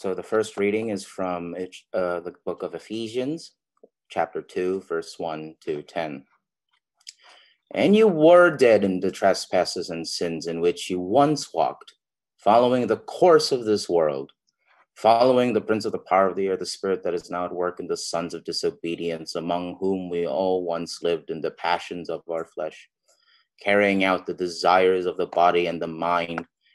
So the first reading is from uh, the book of Ephesians, chapter 2, verse 1 to 10. And you were dead in the trespasses and sins in which you once walked, following the course of this world, following the prince of the power of the air, the spirit that is now at work in the sons of disobedience, among whom we all once lived in the passions of our flesh, carrying out the desires of the body and the mind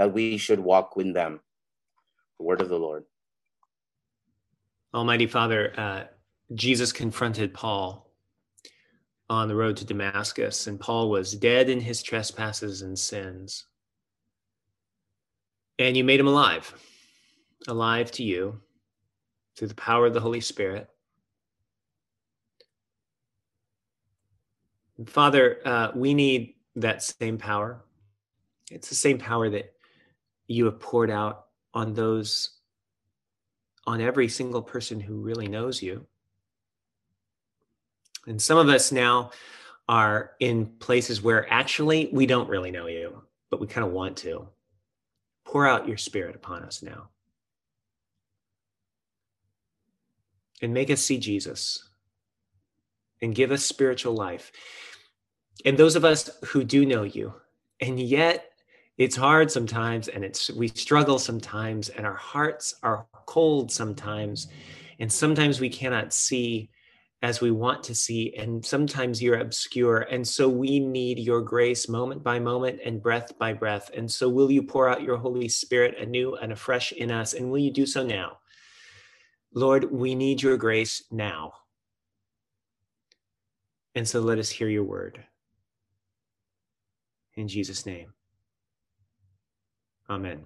that we should walk with them. The word of the Lord. Almighty Father, uh, Jesus confronted Paul on the road to Damascus, and Paul was dead in his trespasses and sins. And you made him alive, alive to you through the power of the Holy Spirit. Father, uh, we need that same power. It's the same power that you have poured out on those, on every single person who really knows you. And some of us now are in places where actually we don't really know you, but we kind of want to. Pour out your spirit upon us now. And make us see Jesus and give us spiritual life. And those of us who do know you, and yet it's hard sometimes and it's we struggle sometimes and our hearts are cold sometimes and sometimes we cannot see as we want to see and sometimes you're obscure and so we need your grace moment by moment and breath by breath and so will you pour out your holy spirit anew and afresh in us and will you do so now? Lord we need your grace now. And so let us hear your word. In jesus name Amen.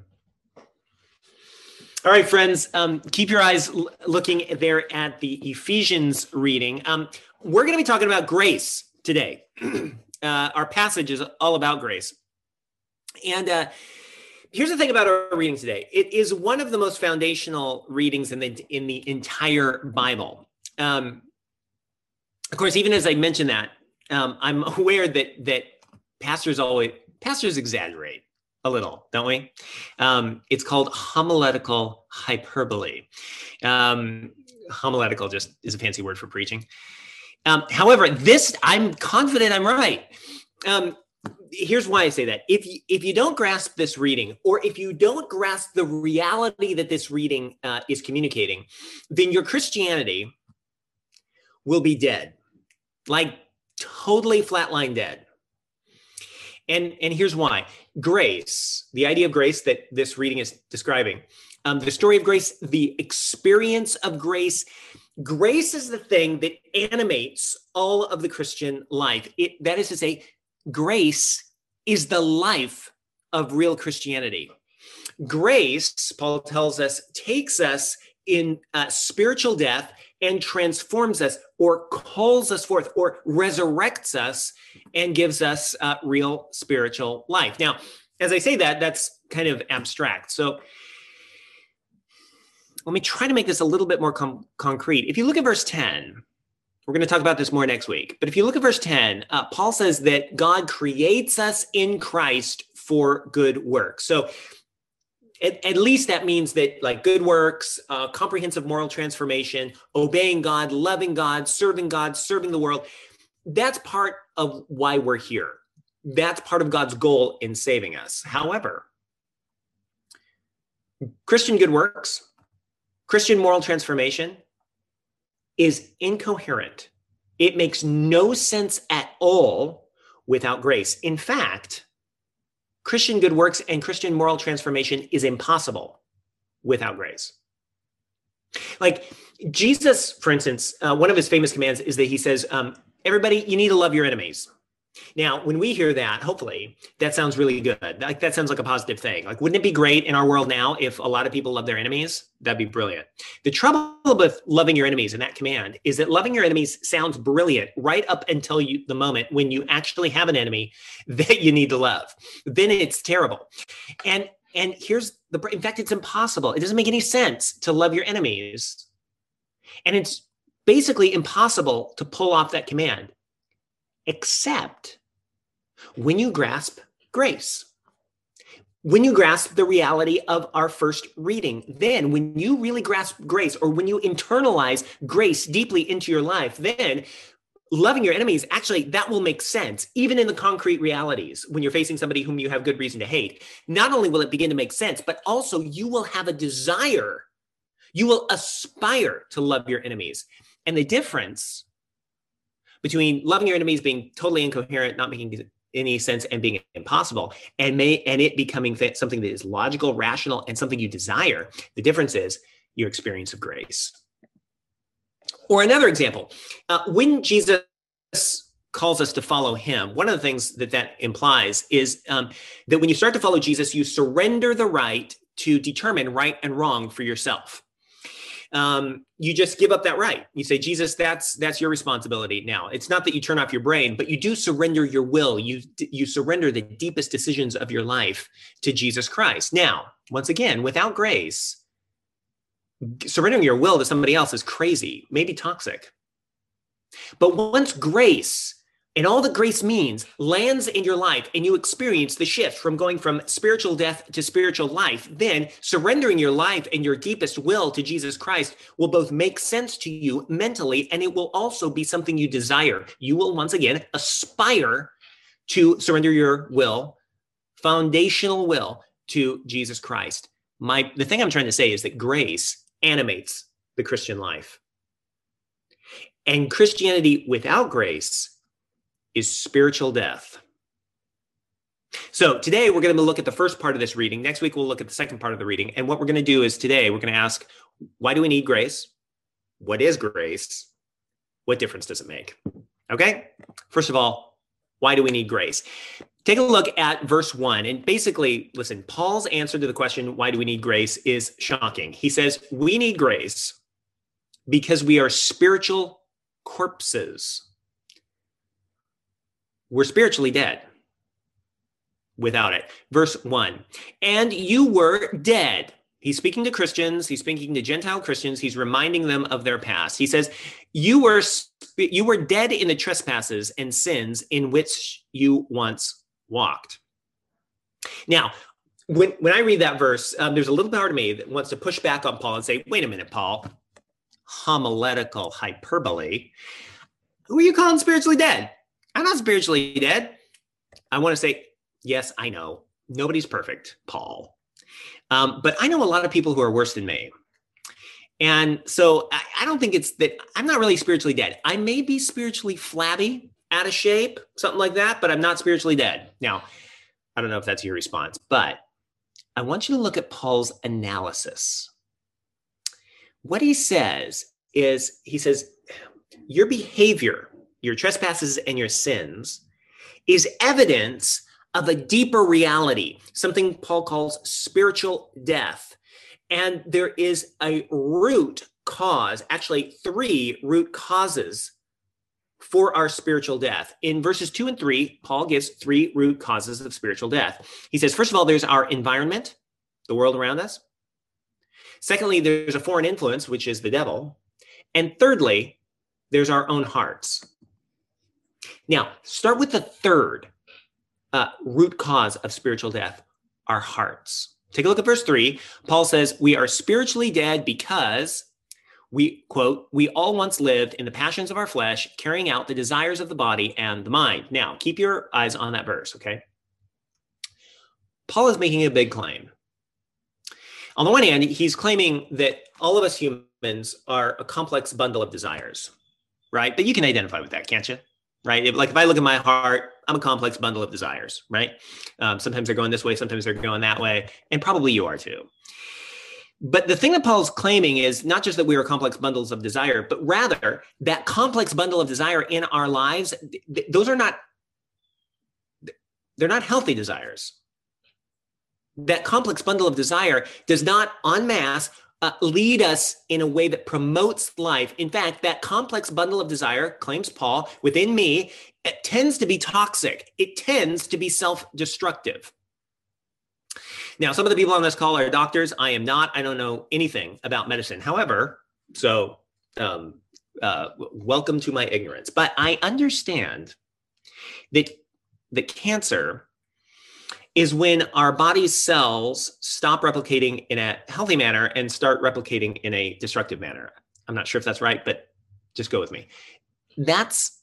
All right, friends, um, keep your eyes l- looking there at the Ephesians reading. Um, we're going to be talking about grace today. uh, our passage is all about grace. And uh, here's the thing about our reading today it is one of the most foundational readings in the, in the entire Bible. Um, of course, even as I mention that, um, I'm aware that that pastors always pastors exaggerate a little, don't we? Um, it's called homiletical hyperbole. Um, homiletical just is a fancy word for preaching. Um, however, this I'm confident I'm right. Um, here's why I say that: if you, if you don't grasp this reading, or if you don't grasp the reality that this reading uh, is communicating, then your Christianity will be dead, like totally flatline dead. And, and here's why grace, the idea of grace that this reading is describing, um, the story of grace, the experience of grace. Grace is the thing that animates all of the Christian life. It, that is to say, grace is the life of real Christianity. Grace, Paul tells us, takes us in uh, spiritual death and transforms us or calls us forth or resurrects us and gives us uh, real spiritual life. Now, as I say that, that's kind of abstract. So let me try to make this a little bit more com- concrete. If you look at verse 10, we're going to talk about this more next week. But if you look at verse 10, uh, Paul says that God creates us in Christ for good work. So at, at, least that means that like good works, uh, comprehensive moral transformation, obeying God, loving God, serving God, serving the world, that's part of why we're here. That's part of God's goal in saving us. However, Christian good works, Christian moral transformation is incoherent. It makes no sense at all without grace. In fact, Christian good works and Christian moral transformation is impossible without grace. Like Jesus, for instance, uh, one of his famous commands is that he says, um, Everybody, you need to love your enemies. Now, when we hear that, hopefully that sounds really good. Like that sounds like a positive thing. Like, wouldn't it be great in our world now if a lot of people love their enemies? That'd be brilliant. The trouble with loving your enemies in that command is that loving your enemies sounds brilliant right up until you the moment when you actually have an enemy that you need to love. Then it's terrible. And and here's the in fact, it's impossible. It doesn't make any sense to love your enemies. And it's basically impossible to pull off that command except when you grasp grace. When you grasp the reality of our first reading, then when you really grasp grace or when you internalize grace deeply into your life, then loving your enemies actually that will make sense even in the concrete realities. When you're facing somebody whom you have good reason to hate not only will it begin to make sense but also you will have a desire. You will aspire to love your enemies. And the difference between loving your enemies being totally incoherent, not making any sense, and being impossible, and may and it becoming th- something that is logical, rational, and something you desire. The difference is your experience of grace. Or another example, uh, when Jesus calls us to follow him, one of the things that that implies is um, that when you start to follow Jesus, you surrender the right to determine right and wrong for yourself um, you just give up that right. You say, Jesus, that's that's your responsibility now. It's not that you turn off your brain, but you do surrender your will. You you surrender the deepest decisions of your life to Jesus Christ. Now, once again, without grace, surrendering your will to somebody else is crazy, maybe toxic. But once grace and all that grace means lands in your life and you experience the shift from going from spiritual death to spiritual life, then surrendering your life and your deepest will to Jesus Christ will both make sense to you mentally and it will also be something you desire. You will once again aspire to surrender your will, foundational will to Jesus Christ. My the thing I'm trying to say is that grace animates the Christian life. And Christianity without grace is spiritual death. So today we're going to look at the first part of this reading. Next week we'll look at the second part of the reading. And what we're going to do is today we're going to ask why do we need grace? What is grace? What difference does it make? Okay? First of all, why do we need grace? Take a look at verse 1 and basically listen, Paul's answer to the question why do we need grace is shocking. He says, "We need grace because we are spiritual corpses." We're spiritually dead without it. Verse 1 And you were dead. He's speaking to Christians, he's speaking to Gentile Christians, he's reminding them of their past. He says, "You were you were dead in the trespasses and sins in which you once walked." Now, when when I read that verse, um, there's a little part of me that wants to push back on Paul and say, "Wait a minute, Paul, homiletical hyperbole. Who are you calling spiritually dead? I'm not spiritually dead. I want to say, yes, I know. Nobody's perfect, Paul. Um, but I know a lot of people who are worse than me. And so I, I don't think it's that I'm not really spiritually dead. I may be spiritually flabby, out of shape, something like that, but I'm not spiritually dead. Now, I don't know if that's your response, but I want you to look at Paul's analysis. What he says is he says, your behavior your trespasses and your sins, is evidence of a deeper reality, something Paul calls spiritual death. And there is a root cause, actually, three root causes for our spiritual death. In verses two and three, Paul gives three root causes of spiritual death. He says, first of all, there's our environment, the world around us. Secondly, there's a foreign influence, which is the devil. And thirdly, there's our own hearts. Now, start with the third uh, root cause of spiritual death our hearts. Take a look at verse three. Paul says, We are spiritually dead because we, quote, we all once lived in the passions of our flesh, carrying out the desires of the body and the mind. Now, keep your eyes on that verse, okay? Paul is making a big claim. On the one hand, he's claiming that all of us humans are a complex bundle of desires, right? But you can identify with that, can't you? Right? If, like if I look at my heart, I'm a complex bundle of desires, right? Um, sometimes they're going this way, sometimes they're going that way, and probably you are too. But the thing that Paul's claiming is not just that we are complex bundles of desire, but rather that complex bundle of desire in our lives, th- those are not they're not healthy desires. That complex bundle of desire does not en masse uh, lead us in a way that promotes life. In fact, that complex bundle of desire, claims Paul, within me, it tends to be toxic. It tends to be self destructive. Now, some of the people on this call are doctors. I am not. I don't know anything about medicine. However, so um, uh, welcome to my ignorance. But I understand that that cancer is when our body's cells stop replicating in a healthy manner and start replicating in a destructive manner. I'm not sure if that's right, but just go with me. That's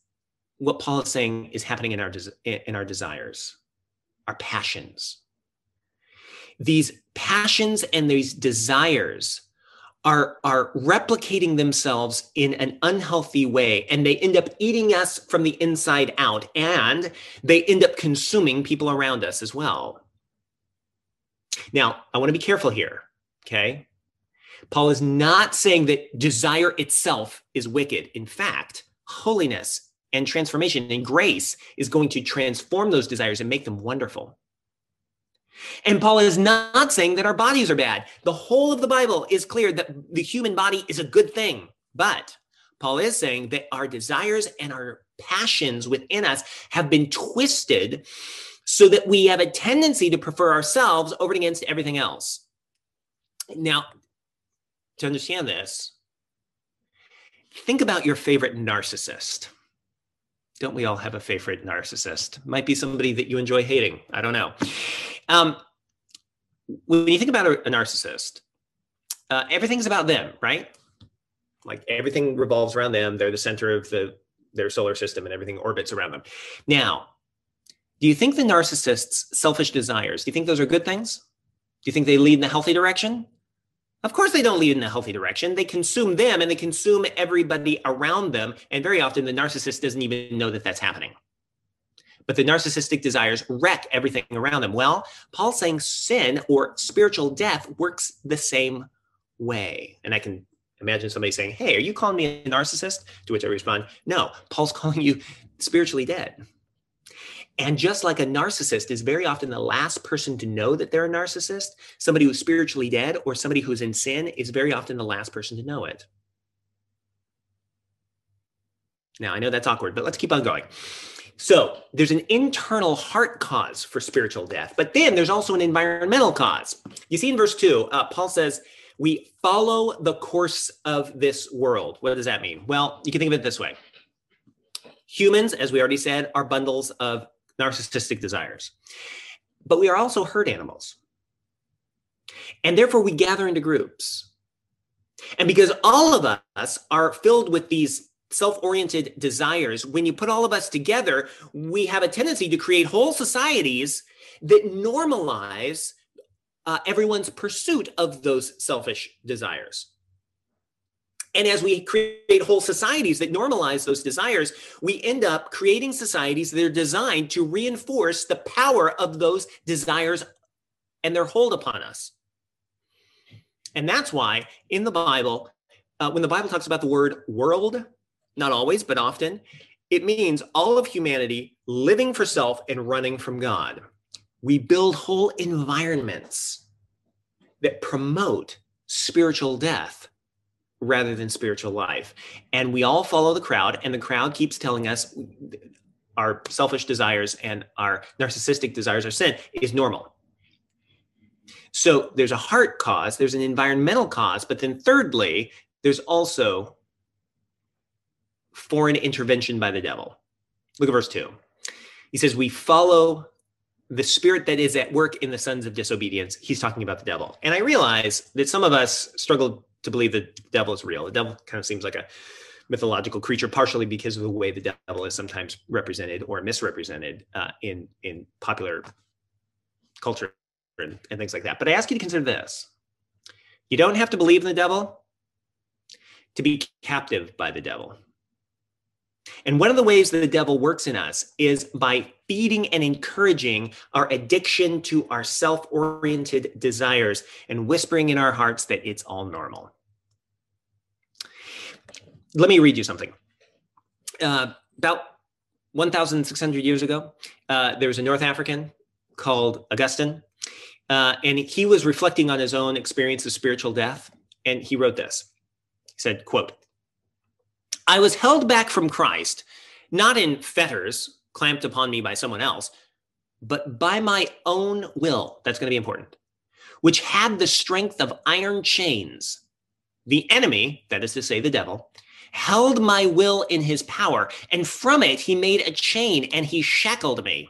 what Paul is saying is happening in our in our desires, our passions these passions and these desires are are replicating themselves in an unhealthy way and they end up eating us from the inside out and they end up consuming people around us as well. Now i want to be careful here okay? Paul is not saying that desire itself is wicked. In fact holiness and transformation and grace is going to transform those desires and make them wonderful and Paul is not saying that our bodies are bad. The whole of the Bible is clear that the human body is a good thing. But Paul is saying that our desires and our passions within us have been twisted so that we have a tendency to prefer ourselves over against everything else. Now, to understand this, think about your favorite narcissist. Don't we all have a favorite narcissist? Might be somebody that you enjoy hating. I don't know. Um, when you think about a, a narcissist, uh, everything's about them, right? Like everything revolves around them. They're the center of the their solar system, and everything orbits around them. Now, do you think the narcissist's selfish desires? Do you think those are good things? Do you think they lead in a healthy direction? Of course, they don't lead in a healthy direction. They consume them and they consume everybody around them. And very often, the narcissist doesn't even know that that's happening. But the narcissistic desires wreck everything around them. Well, Paul's saying sin or spiritual death works the same way. And I can imagine somebody saying, Hey, are you calling me a narcissist? To which I respond, No, Paul's calling you spiritually dead. And just like a narcissist is very often the last person to know that they're a narcissist, somebody who's spiritually dead or somebody who's in sin is very often the last person to know it. Now, I know that's awkward, but let's keep on going. So, there's an internal heart cause for spiritual death, but then there's also an environmental cause. You see in verse 2, uh, Paul says, We follow the course of this world. What does that mean? Well, you can think of it this way humans, as we already said, are bundles of narcissistic desires. But we are also herd animals. And therefore, we gather into groups. And because all of us are filled with these self oriented desires, when you put all of us together, we have a tendency to create whole societies that normalize uh, everyone's pursuit of those selfish desires. And as we create whole societies that normalize those desires, we end up creating societies that are designed to reinforce the power of those desires and their hold upon us. And that's why in the Bible, uh, when the Bible talks about the word world, not always, but often, it means all of humanity living for self and running from God. We build whole environments that promote spiritual death rather than spiritual life. And we all follow the crowd, and the crowd keeps telling us our selfish desires and our narcissistic desires, our sin is normal. So there's a heart cause, there's an environmental cause, but then thirdly, there's also foreign intervention by the devil. Look at verse 2. He says, We follow the spirit that is at work in the sons of disobedience. He's talking about the devil. And I realize that some of us struggle to believe the devil is real. The devil kind of seems like a mythological creature, partially because of the way the devil is sometimes represented or misrepresented uh, in in popular culture and, and things like that. But I ask you to consider this: You don't have to believe in the devil to be captive by the devil. And one of the ways that the devil works in us is by feeding and encouraging our addiction to our self oriented desires and whispering in our hearts that it's all normal. Let me read you something. Uh, about 1,600 years ago, uh, there was a North African called Augustine, uh, and he was reflecting on his own experience of spiritual death, and he wrote this. He said, quote, I was held back from Christ, not in fetters clamped upon me by someone else, but by my own will. That's going to be important, which had the strength of iron chains. The enemy, that is to say, the devil, held my will in his power, and from it he made a chain and he shackled me.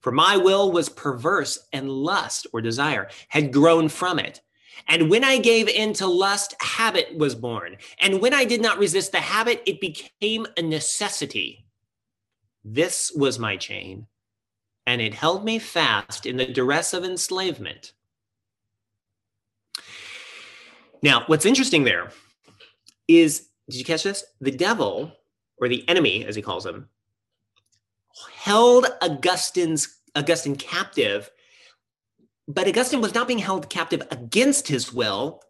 For my will was perverse, and lust or desire had grown from it. And when I gave in to lust, habit was born. And when I did not resist the habit, it became a necessity. This was my chain, and it held me fast in the duress of enslavement. Now, what's interesting there is did you catch this? The devil, or the enemy, as he calls him, held Augustine's Augustine captive but Augustine was not being held captive against his will.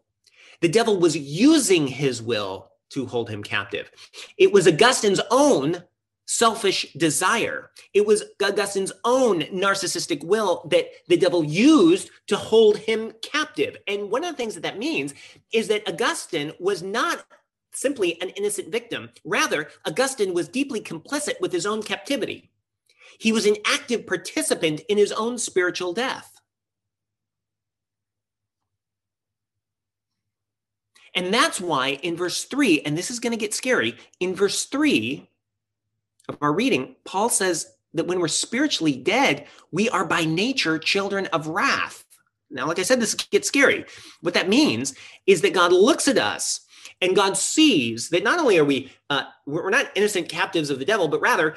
The devil was using his will to hold him captive. It was Augustine's own selfish desire. It was Augustine's own narcissistic will that the devil used to hold him captive. And one of the things that that means is that Augustine was not simply an innocent victim. Rather, Augustine was deeply complicit with his own captivity. He was an active participant in his own spiritual death. And that's why in verse three, and this is going to get scary, in verse three of our reading, Paul says that when we're spiritually dead, we are by nature children of wrath. Now, like I said, this gets scary. What that means is that God looks at us and God sees that not only are we uh, we're not innocent captives of the devil, but rather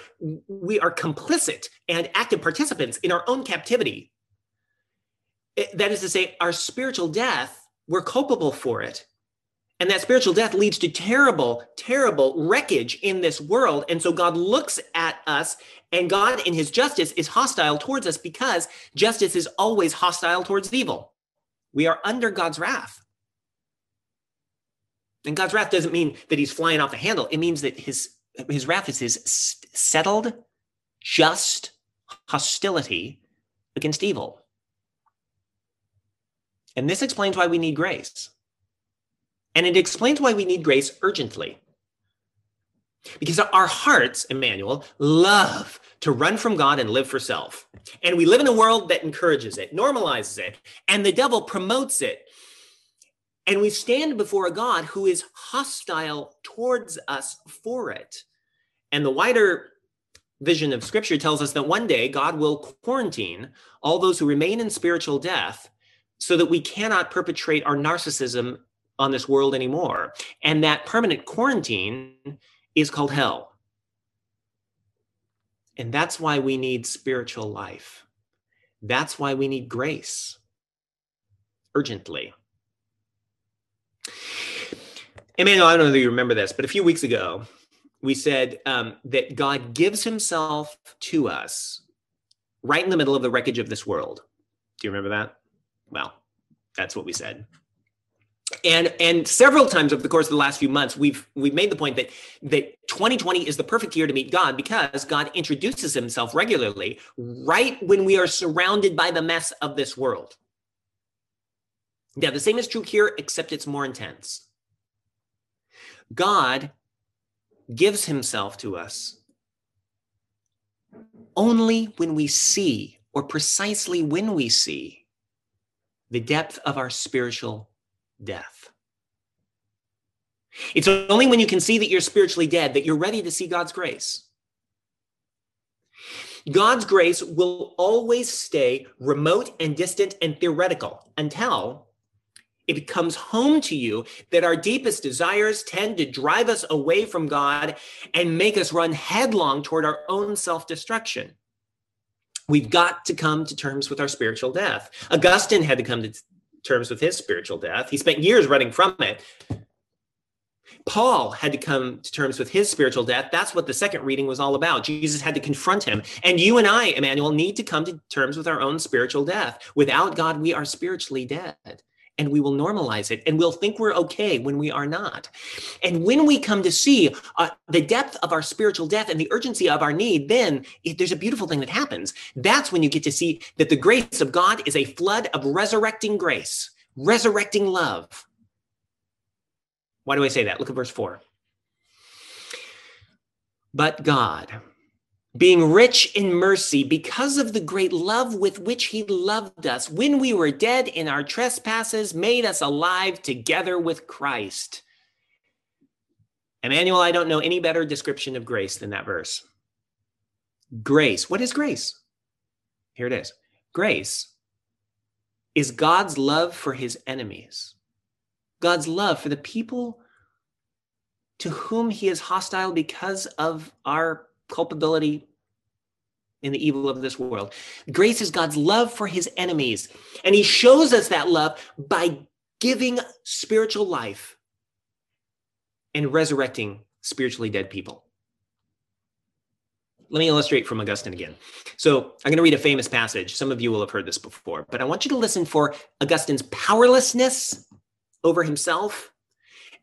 we are complicit and active participants in our own captivity. That is to say, our spiritual death, we're culpable for it. And that spiritual death leads to terrible, terrible wreckage in this world. And so God looks at us, and God, in his justice, is hostile towards us because justice is always hostile towards evil. We are under God's wrath. And God's wrath doesn't mean that he's flying off the handle, it means that his, his wrath is his settled, just hostility against evil. And this explains why we need grace. And it explains why we need grace urgently. Because our hearts, Emmanuel, love to run from God and live for self. And we live in a world that encourages it, normalizes it, and the devil promotes it. And we stand before a God who is hostile towards us for it. And the wider vision of scripture tells us that one day God will quarantine all those who remain in spiritual death so that we cannot perpetrate our narcissism on this world anymore. And that permanent quarantine is called hell. And that's why we need spiritual life. That's why we need grace urgently. Emmanuel, I don't know if you remember this, but a few weeks ago, we said um, that God gives himself to us right in the middle of the wreckage of this world. Do you remember that? Well, that's what we said and and several times over the course of the last few months we've we've made the point that that 2020 is the perfect year to meet god because god introduces himself regularly right when we are surrounded by the mess of this world. Now the same is true here except it's more intense. God gives himself to us only when we see or precisely when we see the depth of our spiritual death. It's only when you can see that you're spiritually dead that you're ready to see God's grace. God's grace will always stay remote and distant and theoretical until it comes home to you that our deepest desires tend to drive us away from God and make us run headlong toward our own self destruction. We've got to come to terms with our spiritual death. Augustine had to come to terms with his spiritual death. He spent years running from it. Paul had to come to terms with his spiritual death. That's what the second reading was all about. Jesus had to confront him. And you and I, Emmanuel, need to come to terms with our own spiritual death. Without God, we are spiritually dead and we will normalize it and we'll think we're okay when we are not. And when we come to see uh, the depth of our spiritual death and the urgency of our need, then it, there's a beautiful thing that happens. That's when you get to see that the grace of God is a flood of resurrecting grace, resurrecting love. Why do I say that? Look at verse 4. But God, being rich in mercy because of the great love with which he loved us. When we were dead in our trespasses made us alive together with christ. Emmanuel i don't know any better description of grace than that verse. Grace. What is grace? Here it is. Grace is god's love for his enemies. God's love for the people to whom he is hostile because of our culpability in the evil of this world. Grace is God's love for his enemies. And he shows us that love by giving spiritual life and resurrecting spiritually dead people. Let me illustrate from Augustine again. So I'm going to read a famous passage. Some of you will have heard this before, but I want you to listen for Augustine's powerlessness over himself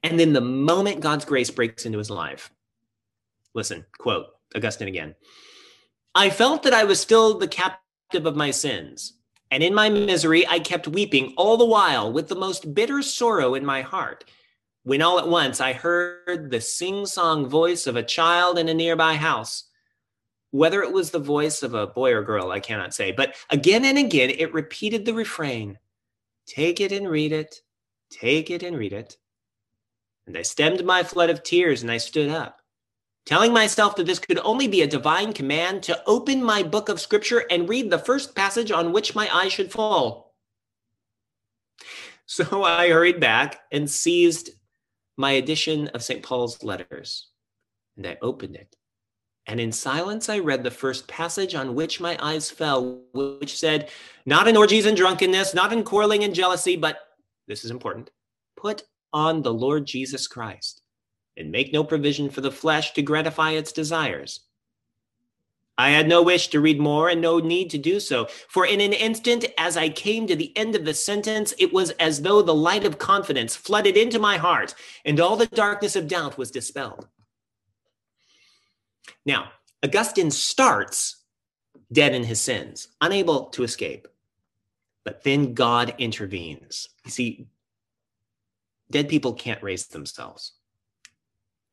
and then the moment God's grace breaks into his life. Listen, quote, Augustine again. I felt that I was still the captive of my sins. And in my misery, I kept weeping all the while with the most bitter sorrow in my heart. When all at once I heard the sing song voice of a child in a nearby house. Whether it was the voice of a boy or girl, I cannot say, but again and again it repeated the refrain Take it and read it, take it and read it. And I stemmed my flood of tears and I stood up telling myself that this could only be a divine command to open my book of scripture and read the first passage on which my eye should fall. So I hurried back and seized my edition of St. Paul's letters, and I opened it. And in silence, I read the first passage on which my eyes fell, which said, Not in orgies and drunkenness, not in quarreling and jealousy, but this is important put on the Lord Jesus Christ and make no provision for the flesh to gratify its desires. I had no wish to read more and no need to do so, for in an instant, as I came to the end of the sentence, it was as though the light of confidence flooded into my heart and all the darkness of doubt was dispelled. Now, Augustine starts dead in his sins, unable to escape. But then God intervenes. You see, dead people can't raise themselves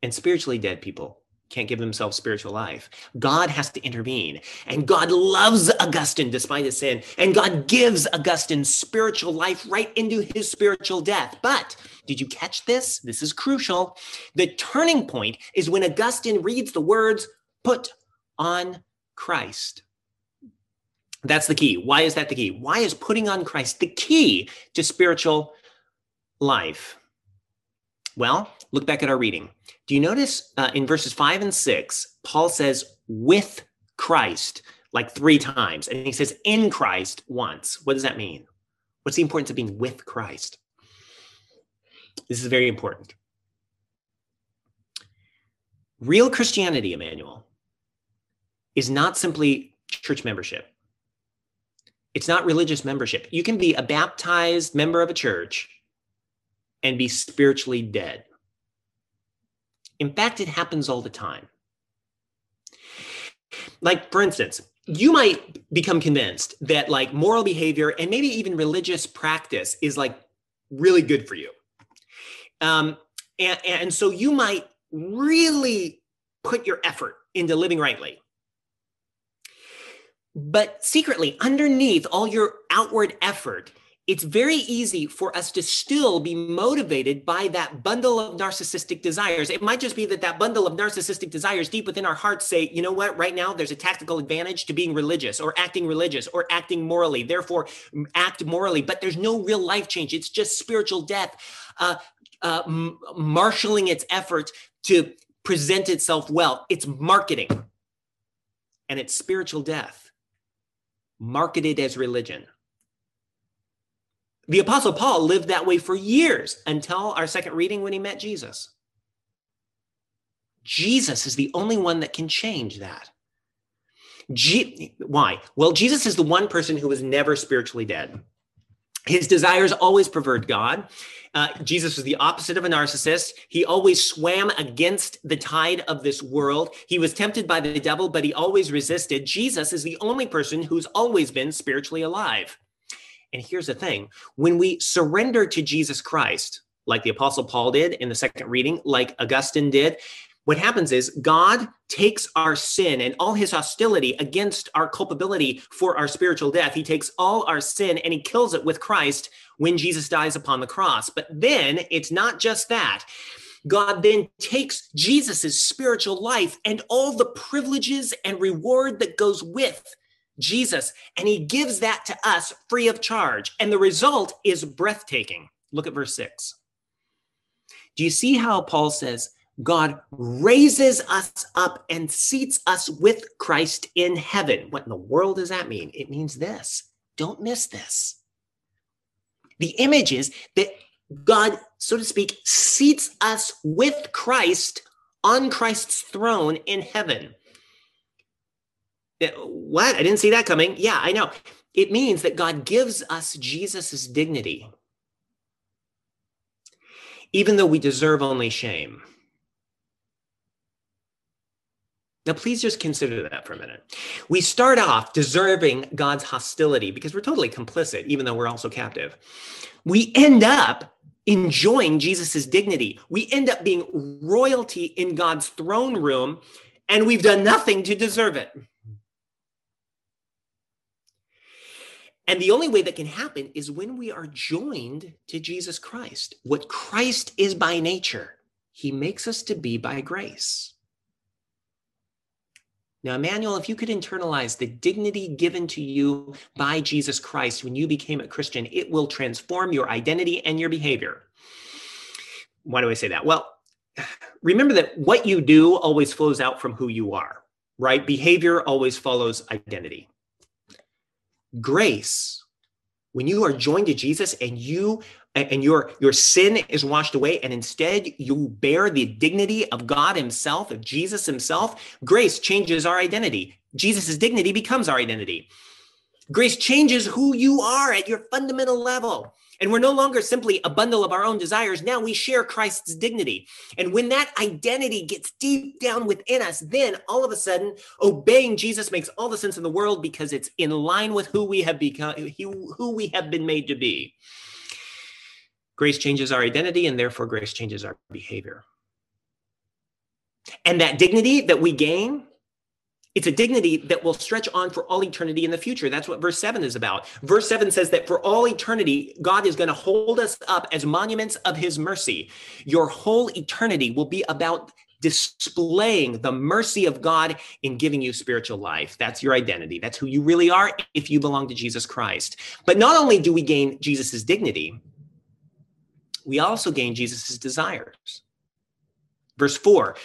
and spiritually dead people can't give themselves spiritual life. God has to intervene. And God loves Augustine despite his sin. And God gives Augustine spiritual life right into his spiritual death. But did you catch this? This is crucial. The turning point is when Augustine reads the words, put on Christ. That's the key. Why is that the key? Why is putting on Christ the key to spiritual life? Well, look back at our reading. Do you notice uh, in verses five and six, Paul says, with Christ, like three times, and he says, in Christ once. What does that mean? What's the importance of being with Christ? This is very important. Real Christianity, Emmanuel, is not simply church membership. It's not religious membership. You can be a baptized member of a church and be spiritually dead. In fact, it happens all the time. Like, for instance, you might become convinced that like moral behavior and maybe even religious practice is like really good for you. Um, and, and so you might really put your effort into living rightly. But secretly, underneath all your outward effort it's very easy for us to still be motivated by that bundle of narcissistic desires. It might just be that that bundle of narcissistic desires deep within our hearts say, you know what, right now there's a tactical advantage to being religious or acting religious or acting morally. Therefore, act morally, but there's no real life change. It's just spiritual death, uh, uh, marshaling its efforts to present itself well. It's marketing and it's spiritual death, marketed as religion. The Apostle Paul lived that way for years until our second reading when he met Jesus. Jesus is the only one that can change that. Why? Well, Jesus is the one person who was never spiritually dead. His desires always preferred God. Uh, Jesus was the opposite of a narcissist. He always swam against the tide of this world. He was tempted by the devil, but he always resisted. Jesus is the only person who's always been spiritually alive. And here's the thing when we surrender to Jesus Christ, like the Apostle Paul did in the second reading, like Augustine did, what happens is God takes our sin and all his hostility against our culpability for our spiritual death. He takes all our sin and he kills it with Christ when Jesus dies upon the cross. But then it's not just that. God then takes Jesus's spiritual life and all the privileges and reward that goes with Jesus, and he gives that to us free of charge. And the result is breathtaking. Look at verse 6. Do you see how Paul says, God raises us up and seats us with Christ in heaven. What in the world does that mean? It means this. Don't miss this. The image is that God, so to speak, seats us with Christ on Christ's throne in heaven. What? I didn't see that coming. Yeah, I know. It means that God gives us Jesus' dignity, even though we deserve only shame. Now, please just consider that for a minute. We start off deserving God's hostility because we're totally complicit, even though we're also captive. We end up enjoying Jesus's dignity. We end up being royalty in God's throne room, and we've done nothing to deserve it. And the only way that can happen is when we are joined to Jesus Christ. What Christ is by nature, he makes us to be by grace. Now, Emmanuel, if you could internalize the dignity given to you by Jesus Christ when you became a Christian, it will transform your identity and your behavior. Why do I say that? Well, remember that what you do always flows out from who you are, right? Behavior always follows identity. Grace, when you are joined to Jesus and you and your your sin is washed away and instead you bear the dignity of god himself of jesus himself grace changes our identity. Jesus' dignity becomes our identity. Grace changes who you are at your fundamental level and we're no longer simply a bundle of our own desires. Now we share christ's dignity. And when that identity gets deep down within us then all of a sudden obeying jesus makes all the sense in the world because it's in line with who we have become who we have been made to be. Grace changes our identity, and therefore grace changes our behavior. And that dignity that we gain, it's a dignity that will stretch on for all eternity in the future. That's what verse 7 is about. Verse 7 says that for all eternity, God is going to hold us up as monuments of his mercy. Your whole eternity will be about displaying the mercy of God in giving you spiritual life. That's your identity. That's who you really are if you belong to Jesus Christ. But not only do we gain Jesus's dignity, we also gain Jesus' desires. Verse 4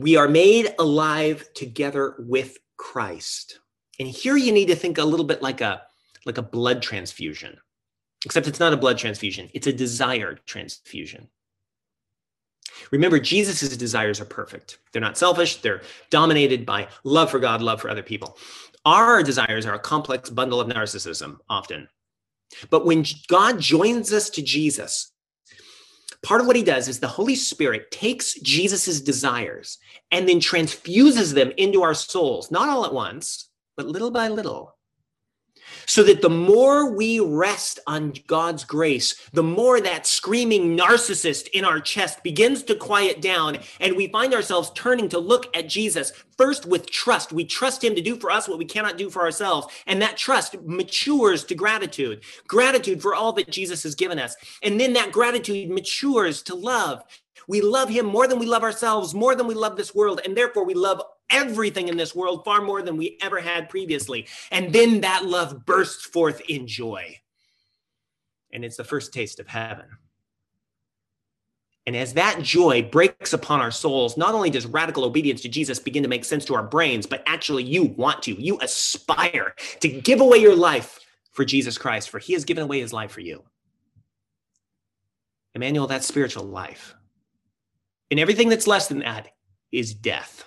we are made alive together with Christ. And here you need to think a little bit like a like a blood transfusion. Except it's not a blood transfusion, it's a desired transfusion. Remember, Jesus' desires are perfect. They're not selfish, they're dominated by love for God, love for other people. Our desires are a complex bundle of narcissism, often. But when God joins us to Jesus, part of what he does is the Holy Spirit takes Jesus's desires and then transfuses them into our souls, not all at once, but little by little so that the more we rest on God's grace, the more that screaming narcissist in our chest begins to quiet down, and we find ourselves turning to look at Jesus first with trust. We trust Him to do for us what we cannot do for ourselves, and that trust matures to gratitude gratitude for all that Jesus has given us. And then that gratitude matures to love. We love Him more than we love ourselves, more than we love this world, and therefore we love everything in this world far more than we ever had previously. And then that love bursts forth in joy. And it's the first taste of heaven. And as that joy breaks upon our souls, not only does radical obedience to Jesus begin to make sense to our brains, but actually you want to, you aspire to give away your life for Jesus Christ, for he has given away his life for you. Emmanuel, that's spiritual life. And everything that's less than that is death.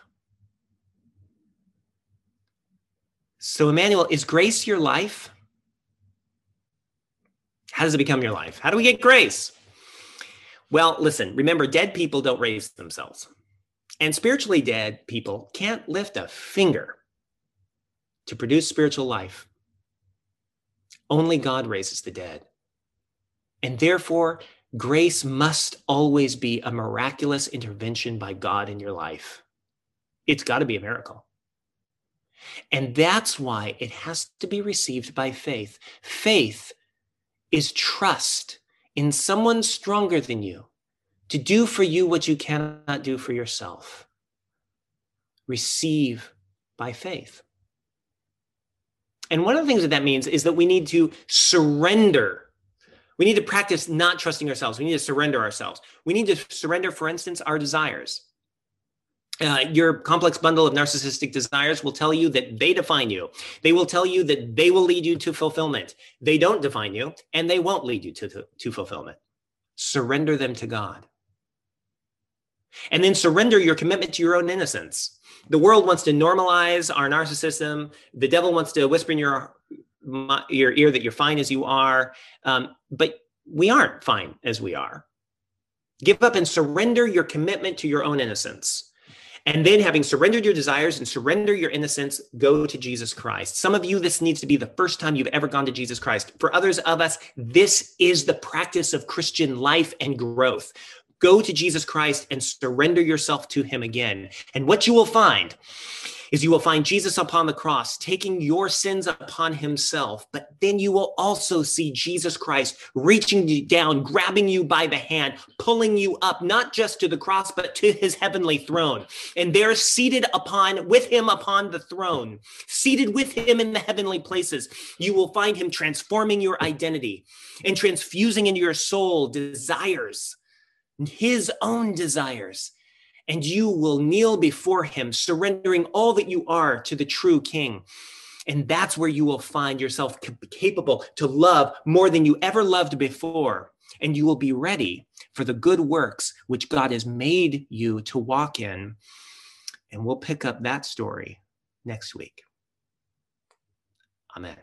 So, Emmanuel, is grace your life? How does it become your life? How do we get grace? Well, listen, remember, dead people don't raise themselves. And spiritually dead people can't lift a finger to produce spiritual life. Only God raises the dead. And therefore, grace must always be a miraculous intervention by God in your life. It's got to be a miracle. And that's why it has to be received by faith. Faith is trust in someone stronger than you to do for you what you cannot do for yourself. Receive by faith. And one of the things that that means is that we need to surrender. We need to practice not trusting ourselves. We need to surrender ourselves. We need to surrender, for instance, our desires. Uh, your complex bundle of narcissistic desires will tell you that they define you. They will tell you that they will lead you to fulfillment. They don't define you, and they won't lead you to, to, to fulfillment. Surrender them to God. And then surrender your commitment to your own innocence. The world wants to normalize our narcissism. The devil wants to whisper in your your ear that you're fine as you are, um, but we aren't fine as we are. Give up and surrender your commitment to your own innocence. And then, having surrendered your desires and surrender your innocence, go to Jesus Christ. Some of you, this needs to be the first time you've ever gone to Jesus Christ. For others of us, this is the practice of Christian life and growth. Go to Jesus Christ and surrender yourself to him again. And what you will find is you will find Jesus upon the cross taking your sins upon himself, but then you will also see Jesus Christ reaching you down, grabbing you by the hand, pulling you up, not just to the cross, but to his heavenly throne. And there, seated upon, with him upon the throne, seated with him in the heavenly places, you will find him transforming your identity and transfusing into your soul desires, his own desires and you will kneel before him, surrendering all that you are to the true king. And that's where you will find yourself capable to love more than you ever loved before. And you will be ready for the good works which God has made you to walk in. And we'll pick up that story next week. Amen.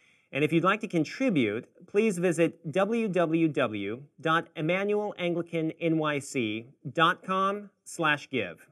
And if you'd like to contribute, please visit www.emmanuelanglicannyc.com slash give.